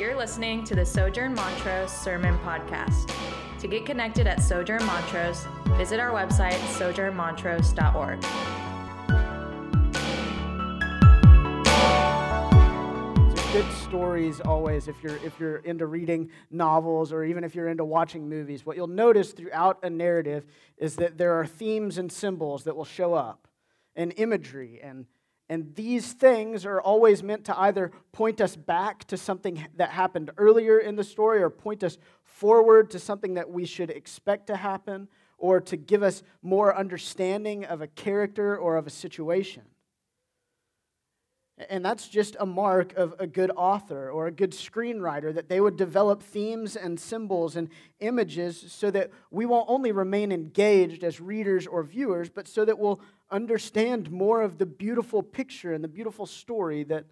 You're listening to the Sojourn Montrose Sermon Podcast. To get connected at Sojourn Montrose, visit our website, sojournmontrose.org. good stories always if you're if you're into reading novels or even if you're into watching movies what you'll notice throughout a narrative is that there are themes and symbols that will show up and imagery and and these things are always meant to either point us back to something that happened earlier in the story or point us forward to something that we should expect to happen or to give us more understanding of a character or of a situation. And that's just a mark of a good author or a good screenwriter that they would develop themes and symbols and images so that we won't only remain engaged as readers or viewers, but so that we'll understand more of the beautiful picture and the beautiful story that,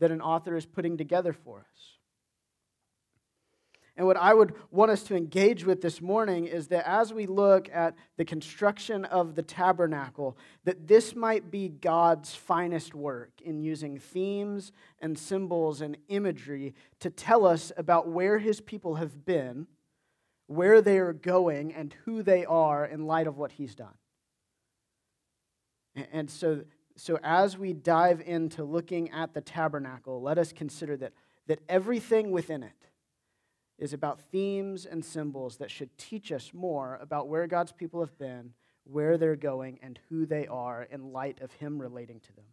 that an author is putting together for us. And what I would want us to engage with this morning is that as we look at the construction of the tabernacle, that this might be God's finest work in using themes and symbols and imagery to tell us about where his people have been, where they are going, and who they are in light of what he's done. And so, so as we dive into looking at the tabernacle, let us consider that, that everything within it, is about themes and symbols that should teach us more about where God's people have been, where they're going, and who they are in light of Him relating to them.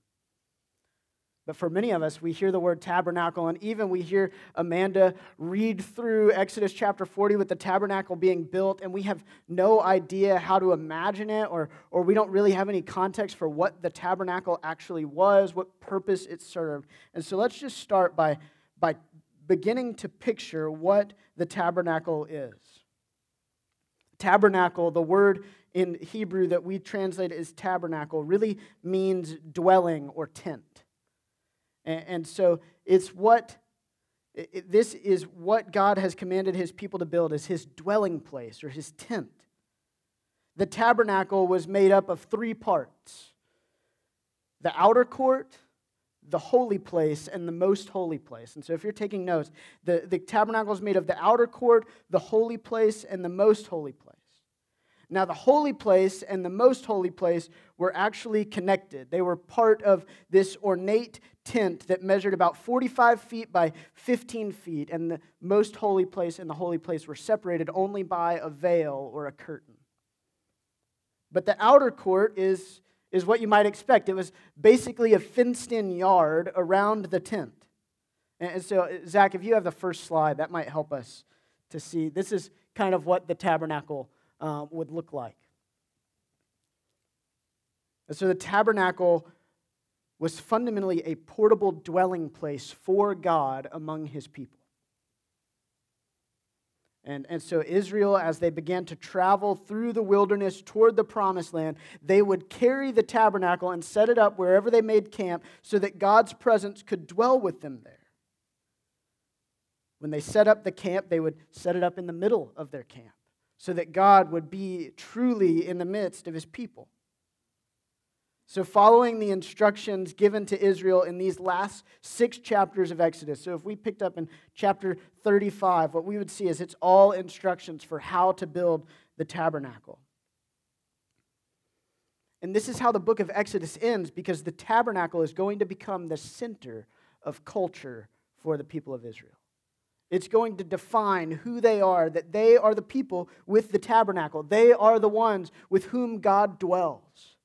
But for many of us, we hear the word tabernacle, and even we hear Amanda read through Exodus chapter 40 with the tabernacle being built, and we have no idea how to imagine it, or, or we don't really have any context for what the tabernacle actually was, what purpose it served. And so let's just start by, by beginning to picture what the tabernacle is. Tabernacle, the word in Hebrew that we translate as tabernacle, really means dwelling or tent. And, so it's what it, this is what God has commanded his people to build as his dwelling place or his tent. The tabernacle was made up of three parts the outer court, the holy place and the most holy place. And so, if you're taking notes, the, the tabernacle is made of the outer court, the holy place, and the most holy place. Now, the holy place and the most holy place were actually connected. They were part of this ornate tent that measured about 45 feet by 15 feet, and the most holy place and the holy place were separated only by a veil or a curtain. But the outer court is is what you might expect. It was basically a fenced in yard around the tent. And so, Zach, if you have the first slide, that might help us to see. This is kind of what the tabernacle uh, would look like. And so, the tabernacle was fundamentally a portable dwelling place for God among his people. And, and so, Israel, as they began to travel through the wilderness toward the promised land, they would carry the tabernacle and set it up wherever they made camp so that God's presence could dwell with them there. When they set up the camp, they would set it up in the middle of their camp so that God would be truly in the midst of his people. So, following the instructions given to Israel in these last six chapters of Exodus, so if we picked up in chapter 35, what we would see is it's all instructions for how to build the tabernacle. And this is how the book of Exodus ends because the tabernacle is going to become the center of culture for the people of Israel. It's going to define who they are, that they are the people with the tabernacle. They are the ones with whom God dwells.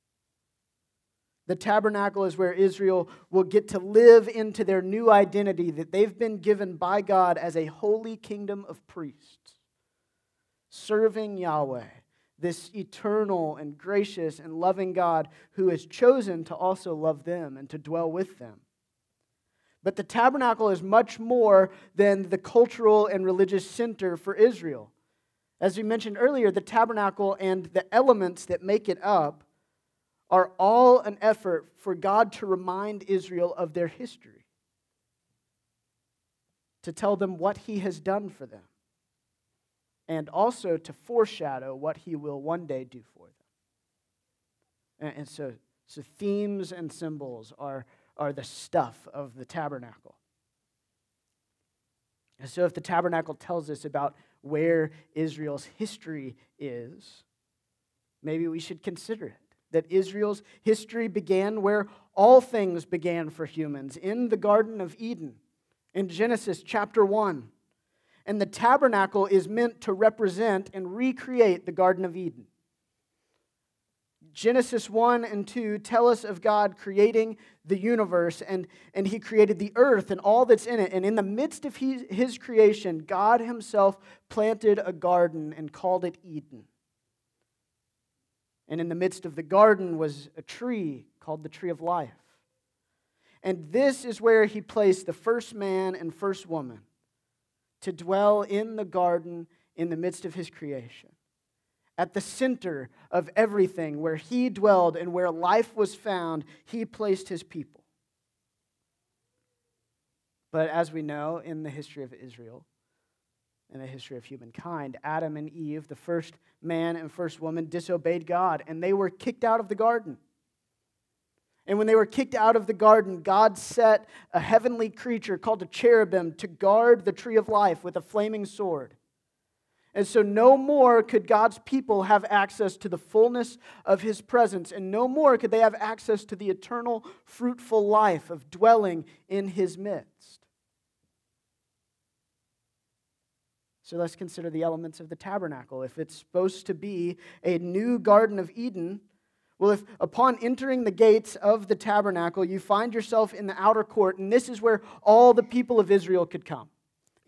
The tabernacle is where Israel will get to live into their new identity that they've been given by God as a holy kingdom of priests, serving Yahweh, this eternal and gracious and loving God who has chosen to also love them and to dwell with them. But the tabernacle is much more than the cultural and religious center for Israel. As we mentioned earlier, the tabernacle and the elements that make it up are all an effort for God to remind Israel of their history, to tell them what He has done for them, and also to foreshadow what He will one day do for them. And, so, so themes and symbols are, are the stuff of the tabernacle. So, if the tabernacle tells us about where Israel's history is, maybe we should consider it. That Israel's history began where all things began for humans, in the Garden of Eden, in Genesis chapter 1. And the tabernacle is meant to represent and recreate the Garden of Eden. Genesis 1 and 2 tell us of God creating the universe, and, and He created the earth and all that's in it. And in the midst of his, his creation, God Himself planted a garden and called it Eden. And in the midst of the garden was a tree called the tree of life. And this is where He placed the first man and first woman to dwell in the garden in the midst of His creation at the center of everything, where he dwelled and where life was found, he placed his people. But as we know in the history of Israel, in the history of humankind, Adam and Eve, the first man and first woman, disobeyed God and they were kicked out of the garden. And when they were kicked out of the garden, God set a heavenly creature called a cherubim to guard the tree of life with a flaming sword. And so, no more could God's people have access to the fullness of his presence, and no more could they have access to the eternal, fruitful life of dwelling in his midst. So, let's consider the elements of the tabernacle. If it's supposed to be a new Garden of Eden, well, if upon entering the gates of the tabernacle, you find yourself in the outer court, and this is where all the people of Israel could come.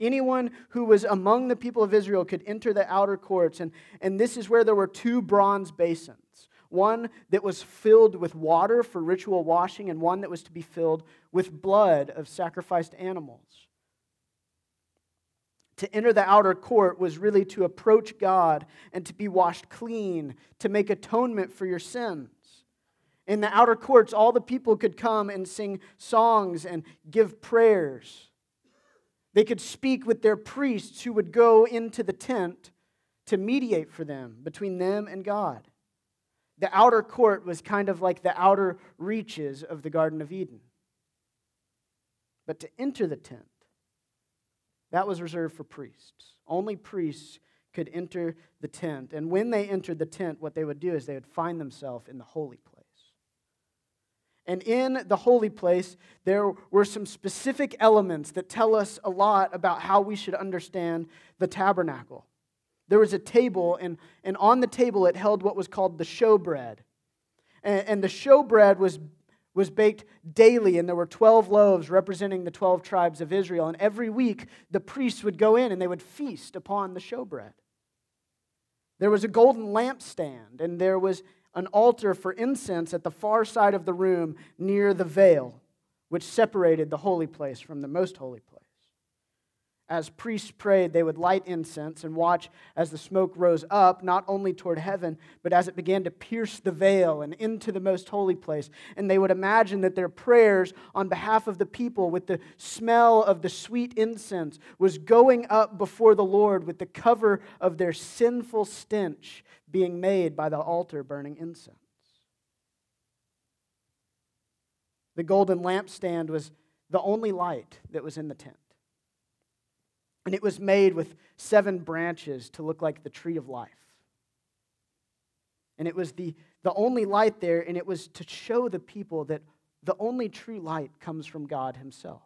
Anyone who was among the people of Israel could enter the outer courts. And, and this is where there were two bronze basins one that was filled with water for ritual washing, and one that was to be filled with blood of sacrificed animals. To enter the outer court was really to approach God and to be washed clean, to make atonement for your sins. In the outer courts, all the people could come and sing songs and give prayers. They could speak with their priests who would go into the tent to mediate for them, between them and God. The outer court was kind of like the outer reaches of the Garden of Eden. But to enter the tent, that was reserved for priests. Only priests could enter the tent. And when they entered the tent, what they would do is they would find themselves in the holy place. And in the holy place, there were some specific elements that tell us a lot about how we should understand the tabernacle. There was a table, and, and on the table it held what was called the showbread. And, and the showbread was, was baked daily, and there were 12 loaves representing the 12 tribes of Israel. And every week, the priests would go in and they would feast upon the showbread. There was a golden lampstand, and there was an altar for incense at the far side of the room near the veil, which separated the holy place from the most holy place. As priests prayed, they would light incense and watch as the smoke rose up, not only toward heaven, but as it began to pierce the veil and into the most holy place. And they would imagine that their prayers on behalf of the people, with the smell of the sweet incense, was going up before the Lord with the cover of their sinful stench being made by the altar burning incense. The golden lampstand was the only light that was in the tent. And it was made with seven branches to look like the tree of life. And it was the, the only light there, and it was to show the people that the only true light comes from God Himself.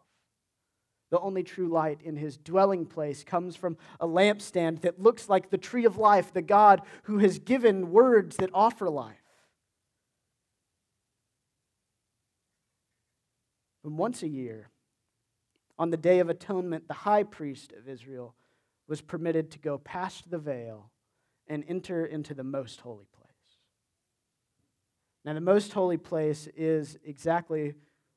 The only true light in His dwelling place comes from a lampstand that looks like the tree of life, the God who has given words that offer life. And once a year, on the Day of Atonement, the high priest of Israel was permitted to go past the veil and enter into the most holy place. Now, the most holy place is exactly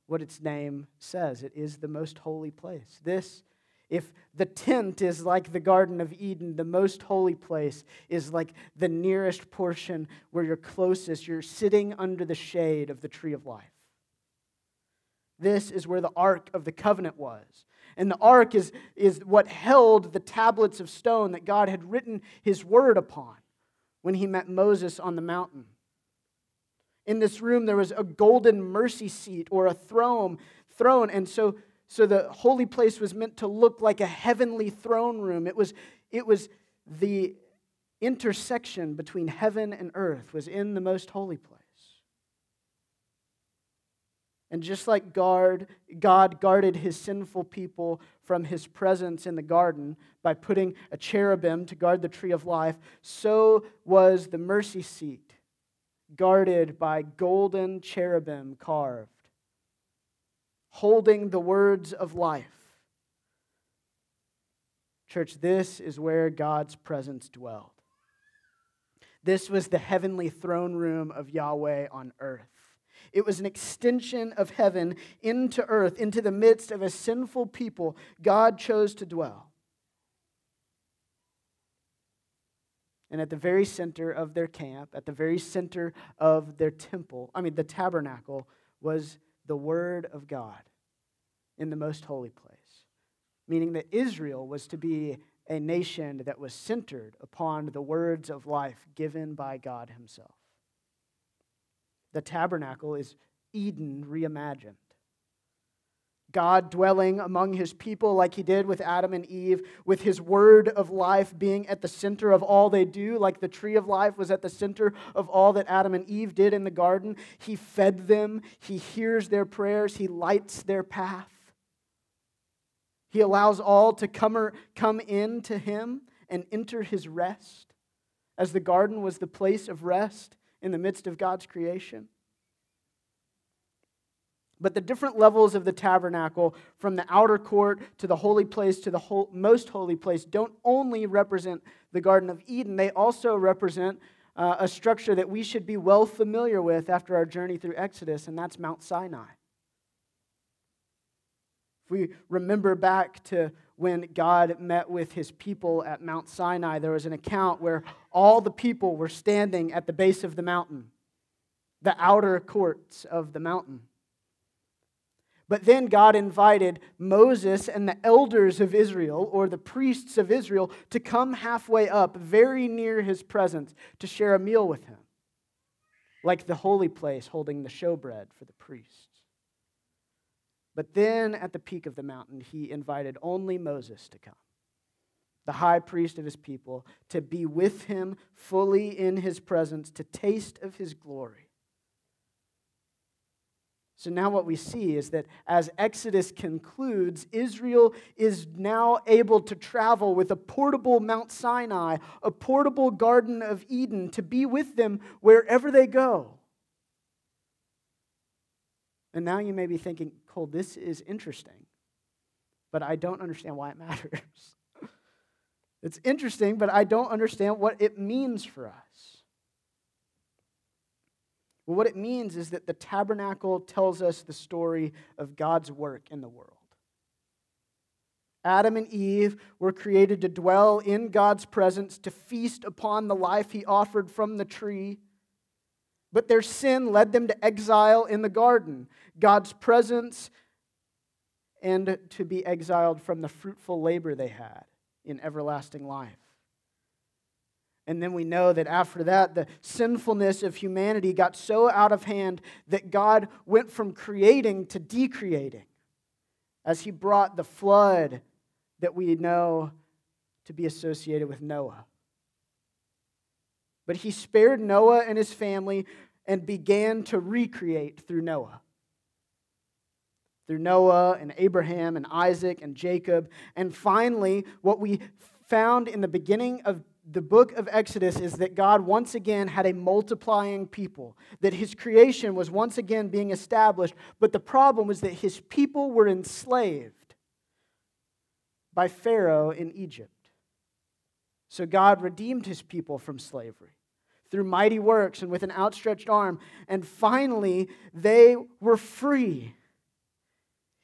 what its name says it is the most holy place. This, if the tent is like the Garden of Eden, the most holy place is like the nearest portion where you're closest. You're sitting under the shade of the tree of life. This is where the Ark of the Covenant was. And the Ark is, is what held the tablets of stone that God had written his word upon when he met Moses on the mountain. In this room, there was a golden mercy seat or a throne. throne. And so, So the holy place was meant to look like a heavenly throne room. It was, it was the intersection between heaven and earth was in the most holy place. And just like guard, God guarded his sinful people from his presence in the garden by putting a cherubim to guard the tree of life, so was the mercy seat guarded by golden cherubim carved, holding the words of life. Church, this is where God's presence dwelled. This was the heavenly throne room of Yahweh on earth. It was an extension of heaven into earth, into the midst of a sinful people God chose to dwell. And at the very center of their camp, at the very center of their temple, I mean, the tabernacle, was the Word of God in the most holy place. Meaning that Israel was to be a nation that was centered upon the words of life given by God Himself. The tabernacle is Eden reimagined. God dwelling among his people like he did with Adam and Eve, with his word of life being at the center of all they do, like the tree of life was at the center of all that Adam and Eve did in the garden. He fed them, he hears their prayers, he lights their path. He allows all to come, come in to him and enter his rest, as the garden was the place of rest in the midst of God's creation. But the different levels of the tabernacle, from the outer court to the holy place to the whole, most holy place, don't only represent the Garden of Eden, they also represent uh, a structure that we should be well familiar with after our journey through Exodus, and that's Mount Sinai. If we remember back to when God met with his people at Mount Sinai, there was an account where all the people were standing at the base of the mountain, the outer courts of the mountain. But then God invited Moses and the elders of Israel, or the priests of Israel, to come halfway up, very near his presence, to share a meal with him, like the holy place holding the showbread for the priests. But then at the peak of the mountain, he invited only Moses to come, the high priest of his people, to be with him fully in his presence, to taste of his glory. So now what we see is that as Exodus concludes, Israel is now able to travel with a portable Mount Sinai, a portable Garden of Eden, to be with them wherever they go. And now you may be thinking, Cole, this is interesting, but I don't understand why it matters. it's interesting, but I don't understand what it means for us. Well, what it means is that the tabernacle tells us the story of God's work in the world. Adam and Eve were created to dwell in God's presence, to feast upon the life He offered from the tree. But their sin led them to exile in the garden. God's presence and to be exiled from the fruitful labor they had in everlasting life. And then we know that after that, the sinfulness of humanity got so out of hand that God went from creating to decreating as he brought the flood that we know to be associated with Noah. But he spared Noah and his family and began to recreate through Noah. Through Noah and Abraham and Isaac and Jacob. And finally, what we found in the beginning of the book of Exodus is that God once again had a multiplying people, that his creation was once again being established, but the problem was that his people were enslaved by Pharaoh in Egypt. So God redeemed his people from slavery through mighty works and with an outstretched arm, and finally they were free.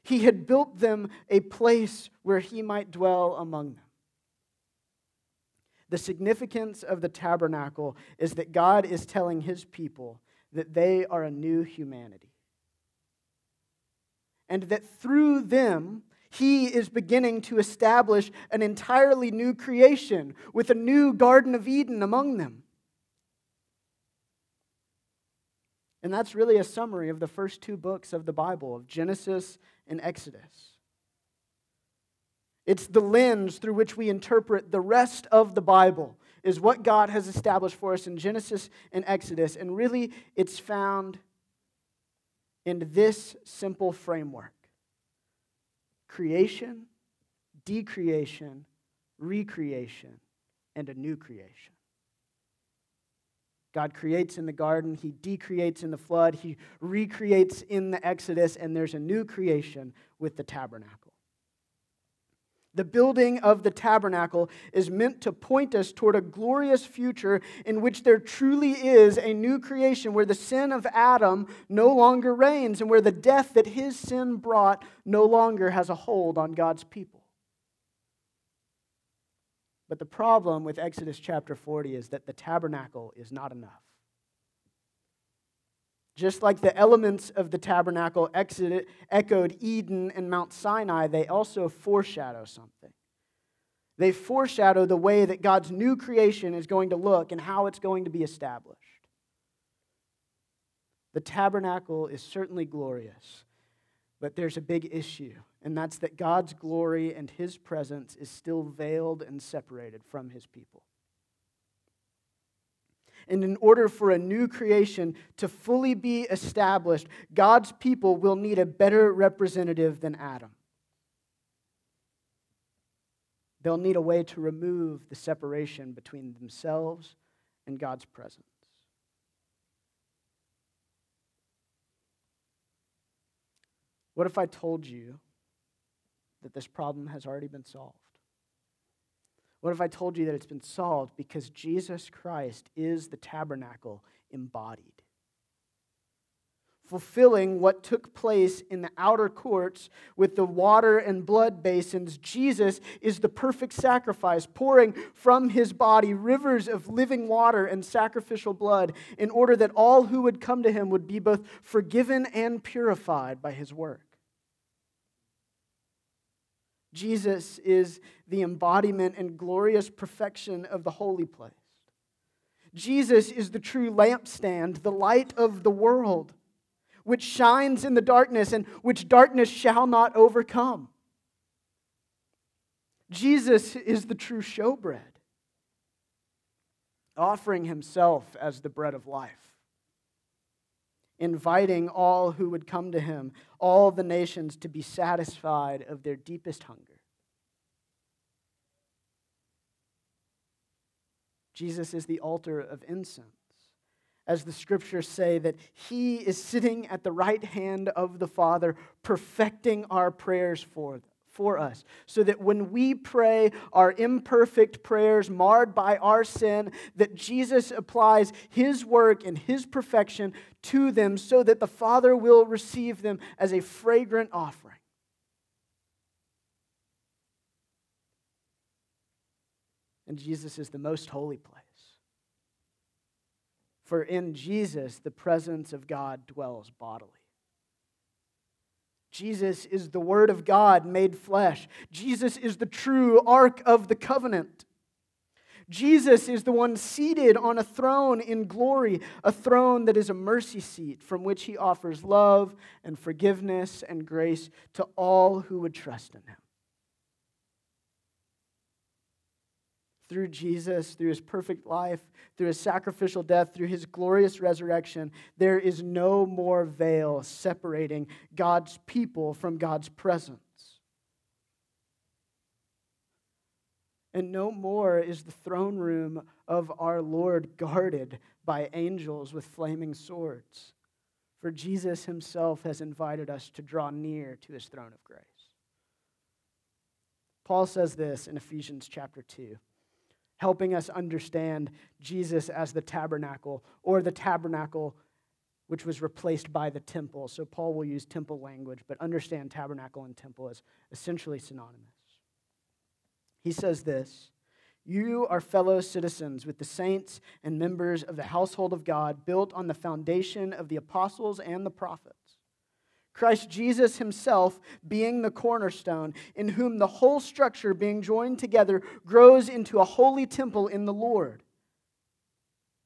He had built them a place where he might dwell among them. The significance of the tabernacle is that God is telling his people that they are a new humanity. And that through them, he is beginning to establish an entirely new creation with a new Garden of Eden among them. And that's really a summary of the first two books of the Bible, of Genesis and Exodus. It's the lens through which we interpret the rest of the Bible, is what God has established for us in Genesis and Exodus. And really, it's found in this simple framework creation, decreation, recreation, and a new creation. God creates in the garden, He decreates in the flood, He recreates in the Exodus, and there's a new creation with the tabernacle. The building of the tabernacle is meant to point us toward a glorious future in which there truly is a new creation where the sin of Adam no longer reigns and where the death that his sin brought no longer has a hold on God's people. But the problem with Exodus chapter 40 is that the tabernacle is not enough. Just like the elements of the tabernacle echoed Eden and Mount Sinai, they also foreshadow something. They foreshadow the way that God's new creation is going to look and how it's going to be established. The tabernacle is certainly glorious, but there's a big issue and that's that God's glory and his presence is still veiled and separated from his people. And in order for a new creation to fully be established, God's people will need a better representative than Adam. They'll need a way to remove the separation between themselves and God's presence. What if I told you that this problem has already been solved? What if I told you that it's been solved because Jesus Christ is the tabernacle embodied? Fulfilling what took place in the outer courts with the water and blood basins, Jesus is the perfect sacrifice, pouring from his body rivers of living water and sacrificial blood, in order that all who would come to him would be both forgiven and purified by his work. Jesus is the embodiment and glorious perfection of the holy place. Jesus is the true lampstand, the light of the world, which shines in the darkness and which darkness shall not overcome. Jesus is the true showbread, offering himself as the bread of life inviting all who would come to him, all the nations, to be satisfied of their deepest hunger. Jesus is the altar of incense. As the scriptures say, that he is sitting at the right hand of the Father, perfecting our prayers for them for us, so that when we pray our imperfect prayers marred by our sin, that Jesus applies his work and his perfection to them so that the Father will receive them as a fragrant offering. And Jesus is the most holy place. For in Jesus, the presence of God dwells bodily. Jesus is the Word of God made flesh. Jesus is the true Ark of the Covenant. Jesus is the one seated on a throne in glory, a throne that is a mercy seat from which he offers love and forgiveness and grace to all who would trust in him. Through Jesus, through his perfect life, through his sacrificial death, through his glorious resurrection, there is no more veil separating God's people from God's presence. And no more is the throne room of our Lord guarded by angels with flaming swords. For Jesus himself has invited us to draw near to his throne of grace. Paul says this in Ephesians chapter 2 helping us understand Jesus as the tabernacle or the tabernacle which was replaced by the temple. So Paul will use temple language, but understand tabernacle and temple as essentially synonymous. He says this You are fellow citizens with the saints and members of the household of God, built on the foundation of the apostles and the prophets Christ Jesus himself being the cornerstone, in whom the whole structure being joined together grows into a holy temple in the Lord.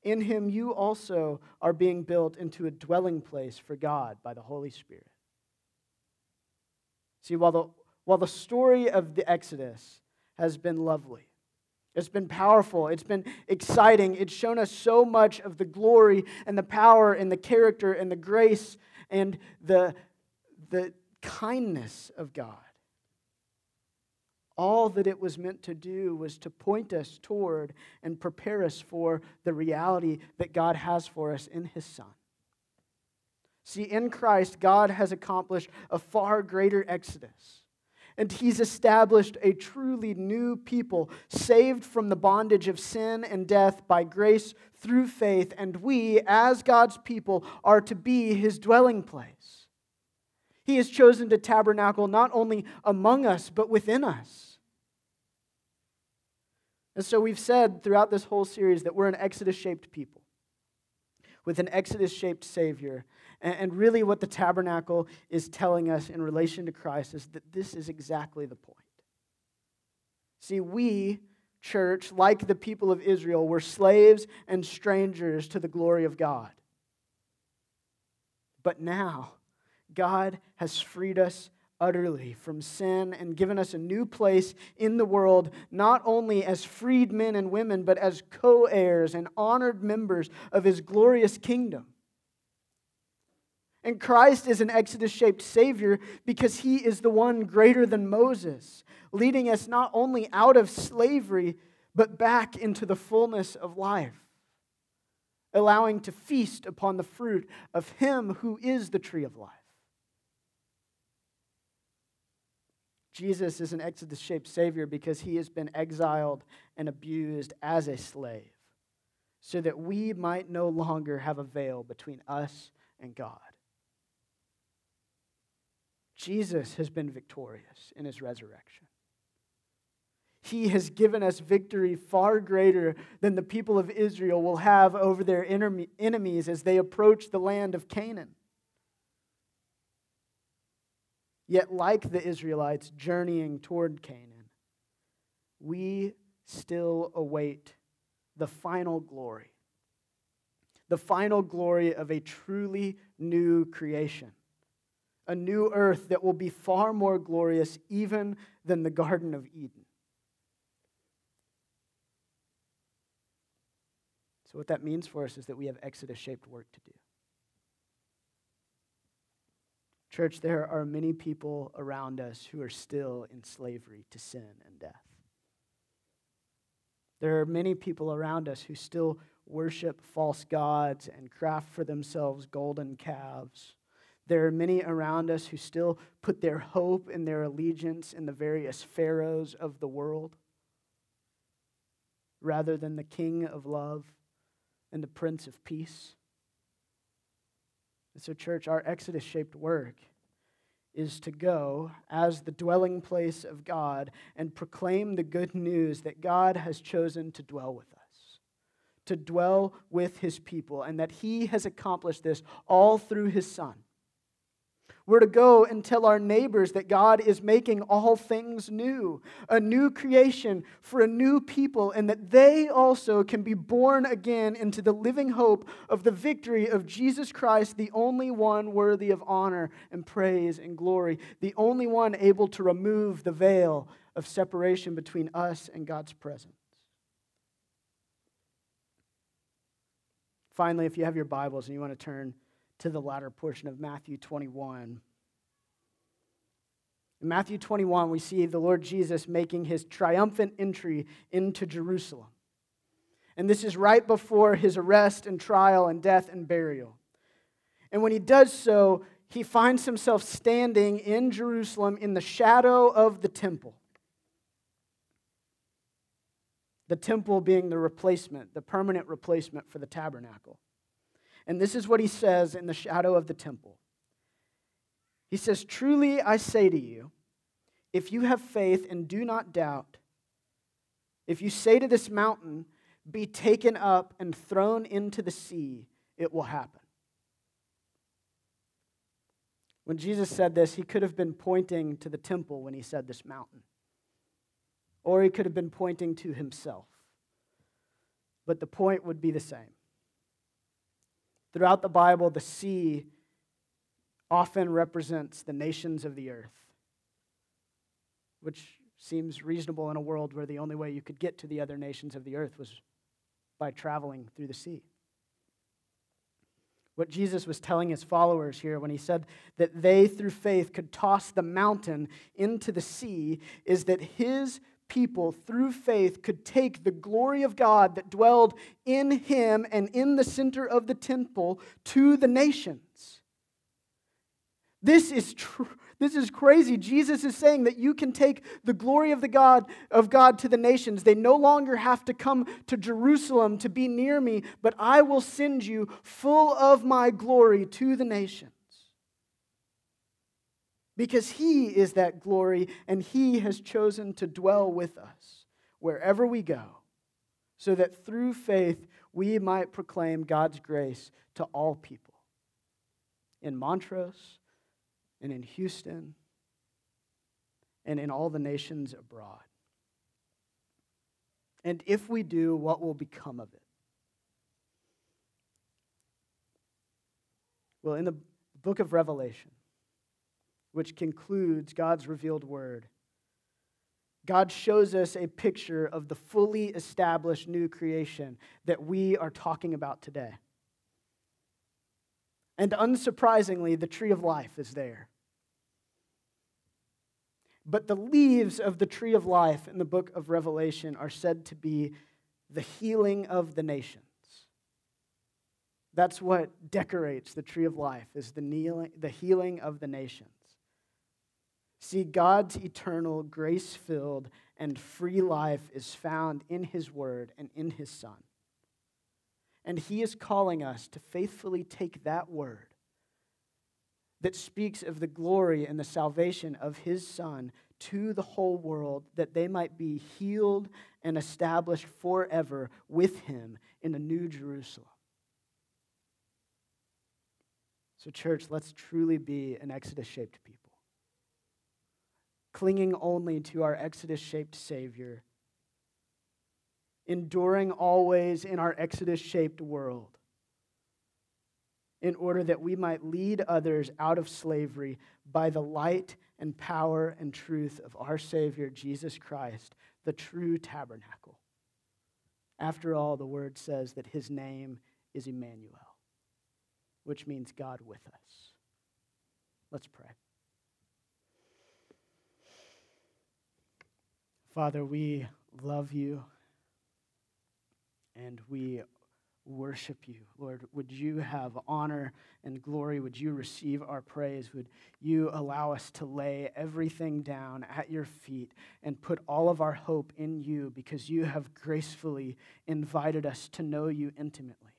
In him you also are being built into a dwelling place for God by the Holy Spirit. See, while the while the story of the Exodus has been lovely. It's been powerful. It's been exciting. It's shown us so much of the glory and the power and the character and the grace and the, the kindness of God. All that it was meant to do was to point us toward and prepare us for the reality that God has for us in His Son. See, in Christ, God has accomplished a far greater exodus. And he's established a truly new people, saved from the bondage of sin and death by grace through faith. And we, as God's people, are to be his dwelling place. He has chosen to tabernacle not only among us, but within us. And so we've said throughout this whole series that we're an Exodus shaped people with an Exodus shaped Savior and really, what the tabernacle is telling us in relation to Christ is that this is exactly the point. See, we, church, like the people of Israel, were slaves and strangers to the glory of God. But now, God has freed us utterly from sin and given us a new place in the world, not only as freed men and women, but as co heirs and honored members of his glorious kingdom. And Christ is an Exodus shaped Savior because he is the one greater than Moses, leading us not only out of slavery, but back into the fullness of life, allowing to feast upon the fruit of him who is the tree of life. Jesus is an Exodus shaped Savior because he has been exiled and abused as a slave, so that we might no longer have a veil between us and God. Jesus has been victorious in his resurrection. He has given us victory far greater than the people of Israel will have over their enemies as they approach the land of Canaan. Yet, like the Israelites journeying toward Canaan, we still await the final glory, the final glory of a truly new creation a new earth that will be far more glorious even than the Garden of Eden. So, what that means for us is that we have Exodus shaped work to do. Church, there are many people around us who are still in slavery to sin and death. There are many people around us who still worship false gods and craft for themselves golden calves. There are many around us who still put their hope and their allegiance in the various pharaohs of the world rather than the King of love and the Prince of peace. And so, church, our Exodus shaped work is to go as the dwelling place of God and proclaim the good news that God has chosen to dwell with us, to dwell with his people, and that he has accomplished this all through his Son. We're to go and tell our neighbors that God is making all things new, a new creation for a new people, and that they also can be born again into the living hope of the victory of Jesus Christ, the only one worthy of honor and praise and glory, the only one able to remove the veil of separation between us and God's presence. Finally, if you have your Bibles and you want to turn to the latter portion of Matthew 21. In Matthew 21, we see the Lord Jesus making his triumphant entry into Jerusalem. And this is right before his arrest and trial and death and burial. And when he does so, he finds himself standing in Jerusalem in the shadow of the temple. The temple being the replacement, the permanent replacement for the tabernacle. And this is what he says in the shadow of the temple. He says, Truly I say to you, if you have faith and do not doubt, if you say to this mountain, Be taken up and thrown into the sea, it will happen. When Jesus said this, he could have been pointing to the temple when he said this mountain, or he could have been pointing to himself. But the point would be the same. Throughout the Bible, the sea often represents the nations of the earth. which seems reasonable in a world where the only way you could get to the other nations of the earth was by traveling through the sea. What Jesus was telling his followers here when he said that they, through faith, could toss the mountain into the sea is that his people, through faith, could take the glory of God that dwelled in him and in the center of the temple to the nations. This is true. This is crazy. Jesus is saying that you can take the glory of the God of God to the nations. They no longer have to come to Jerusalem to be near me, but I will send you full of my glory to the nations. Because he is that glory and he has chosen to dwell with us wherever we go, so that through faith we might proclaim God's grace to all people. In Montrose, and in Houston and in all the nations abroad. And if we do, what will become of it? Well, in the book of Revelation, which concludes God's revealed word, God shows us a picture of the fully established new creation that we are talking about today. And unsurprisingly, the tree of life is there. But the leaves of the tree of life in the book of Revelation are said to be the healing of the nations. That's what decorates the tree of life is the, healing of the nations. See, God's eternal, grace-filled, and free life is found in his word and in his son. And he is calling us to faithfully take that word that speaks of the glory and the salvation of his Son to the whole world, that they might be healed and established forever with him in the new Jerusalem. So, church, let's truly be an Exodus shaped people, clinging only to our Exodus shaped Savior, enduring always in our Exodus shaped world in order that we might lead others out of slavery by the light and power and truth of our Savior, Jesus Christ, the true tabernacle. After all, the word says that his name is Emmanuel, which means God with us. Let's pray. Father, we love you and we worship you. Lord, would you have honor and glory? Would you receive our praise? Would you allow us to lay everything down at your feet and put all of our hope in you because you have gracefully invited us to know you intimately?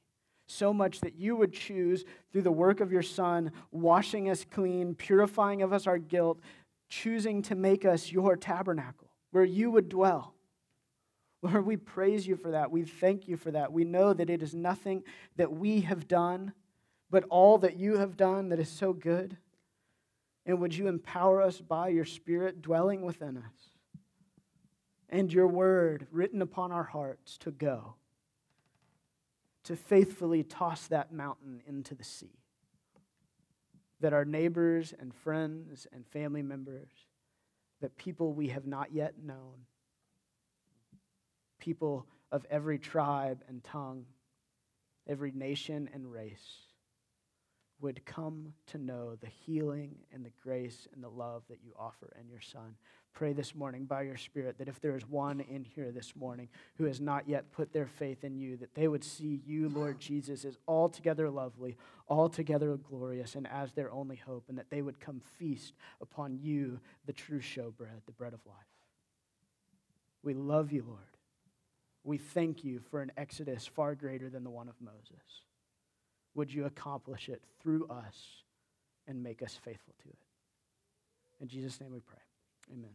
So much that you would choose through the work of your Son, washing us clean, purifying of us our guilt, choosing to make us your tabernacle where you would dwell. Lord, we praise you for that. We thank you for that. We know that it is nothing that we have done, but all that you have done that is so good. And would you empower us by your Spirit dwelling within us and your word written upon our hearts to go, to faithfully toss that mountain into the sea, that our neighbors and friends and family members, that people we have not yet known, people of every tribe and tongue, every nation and race would come to know the healing and the grace and the love that you offer in your Son. Pray this morning by your Spirit that if there is one in here this morning who has not yet put their faith in you, that they would see you, Lord Jesus, as altogether lovely, altogether glorious, and as their only hope, and that they would come feast upon you, the true showbread, the bread of life. We love you, Lord we thank you for an exodus far greater than the one of Moses. Would you accomplish it through us and make us faithful to it? In Jesus' name we pray. Amen.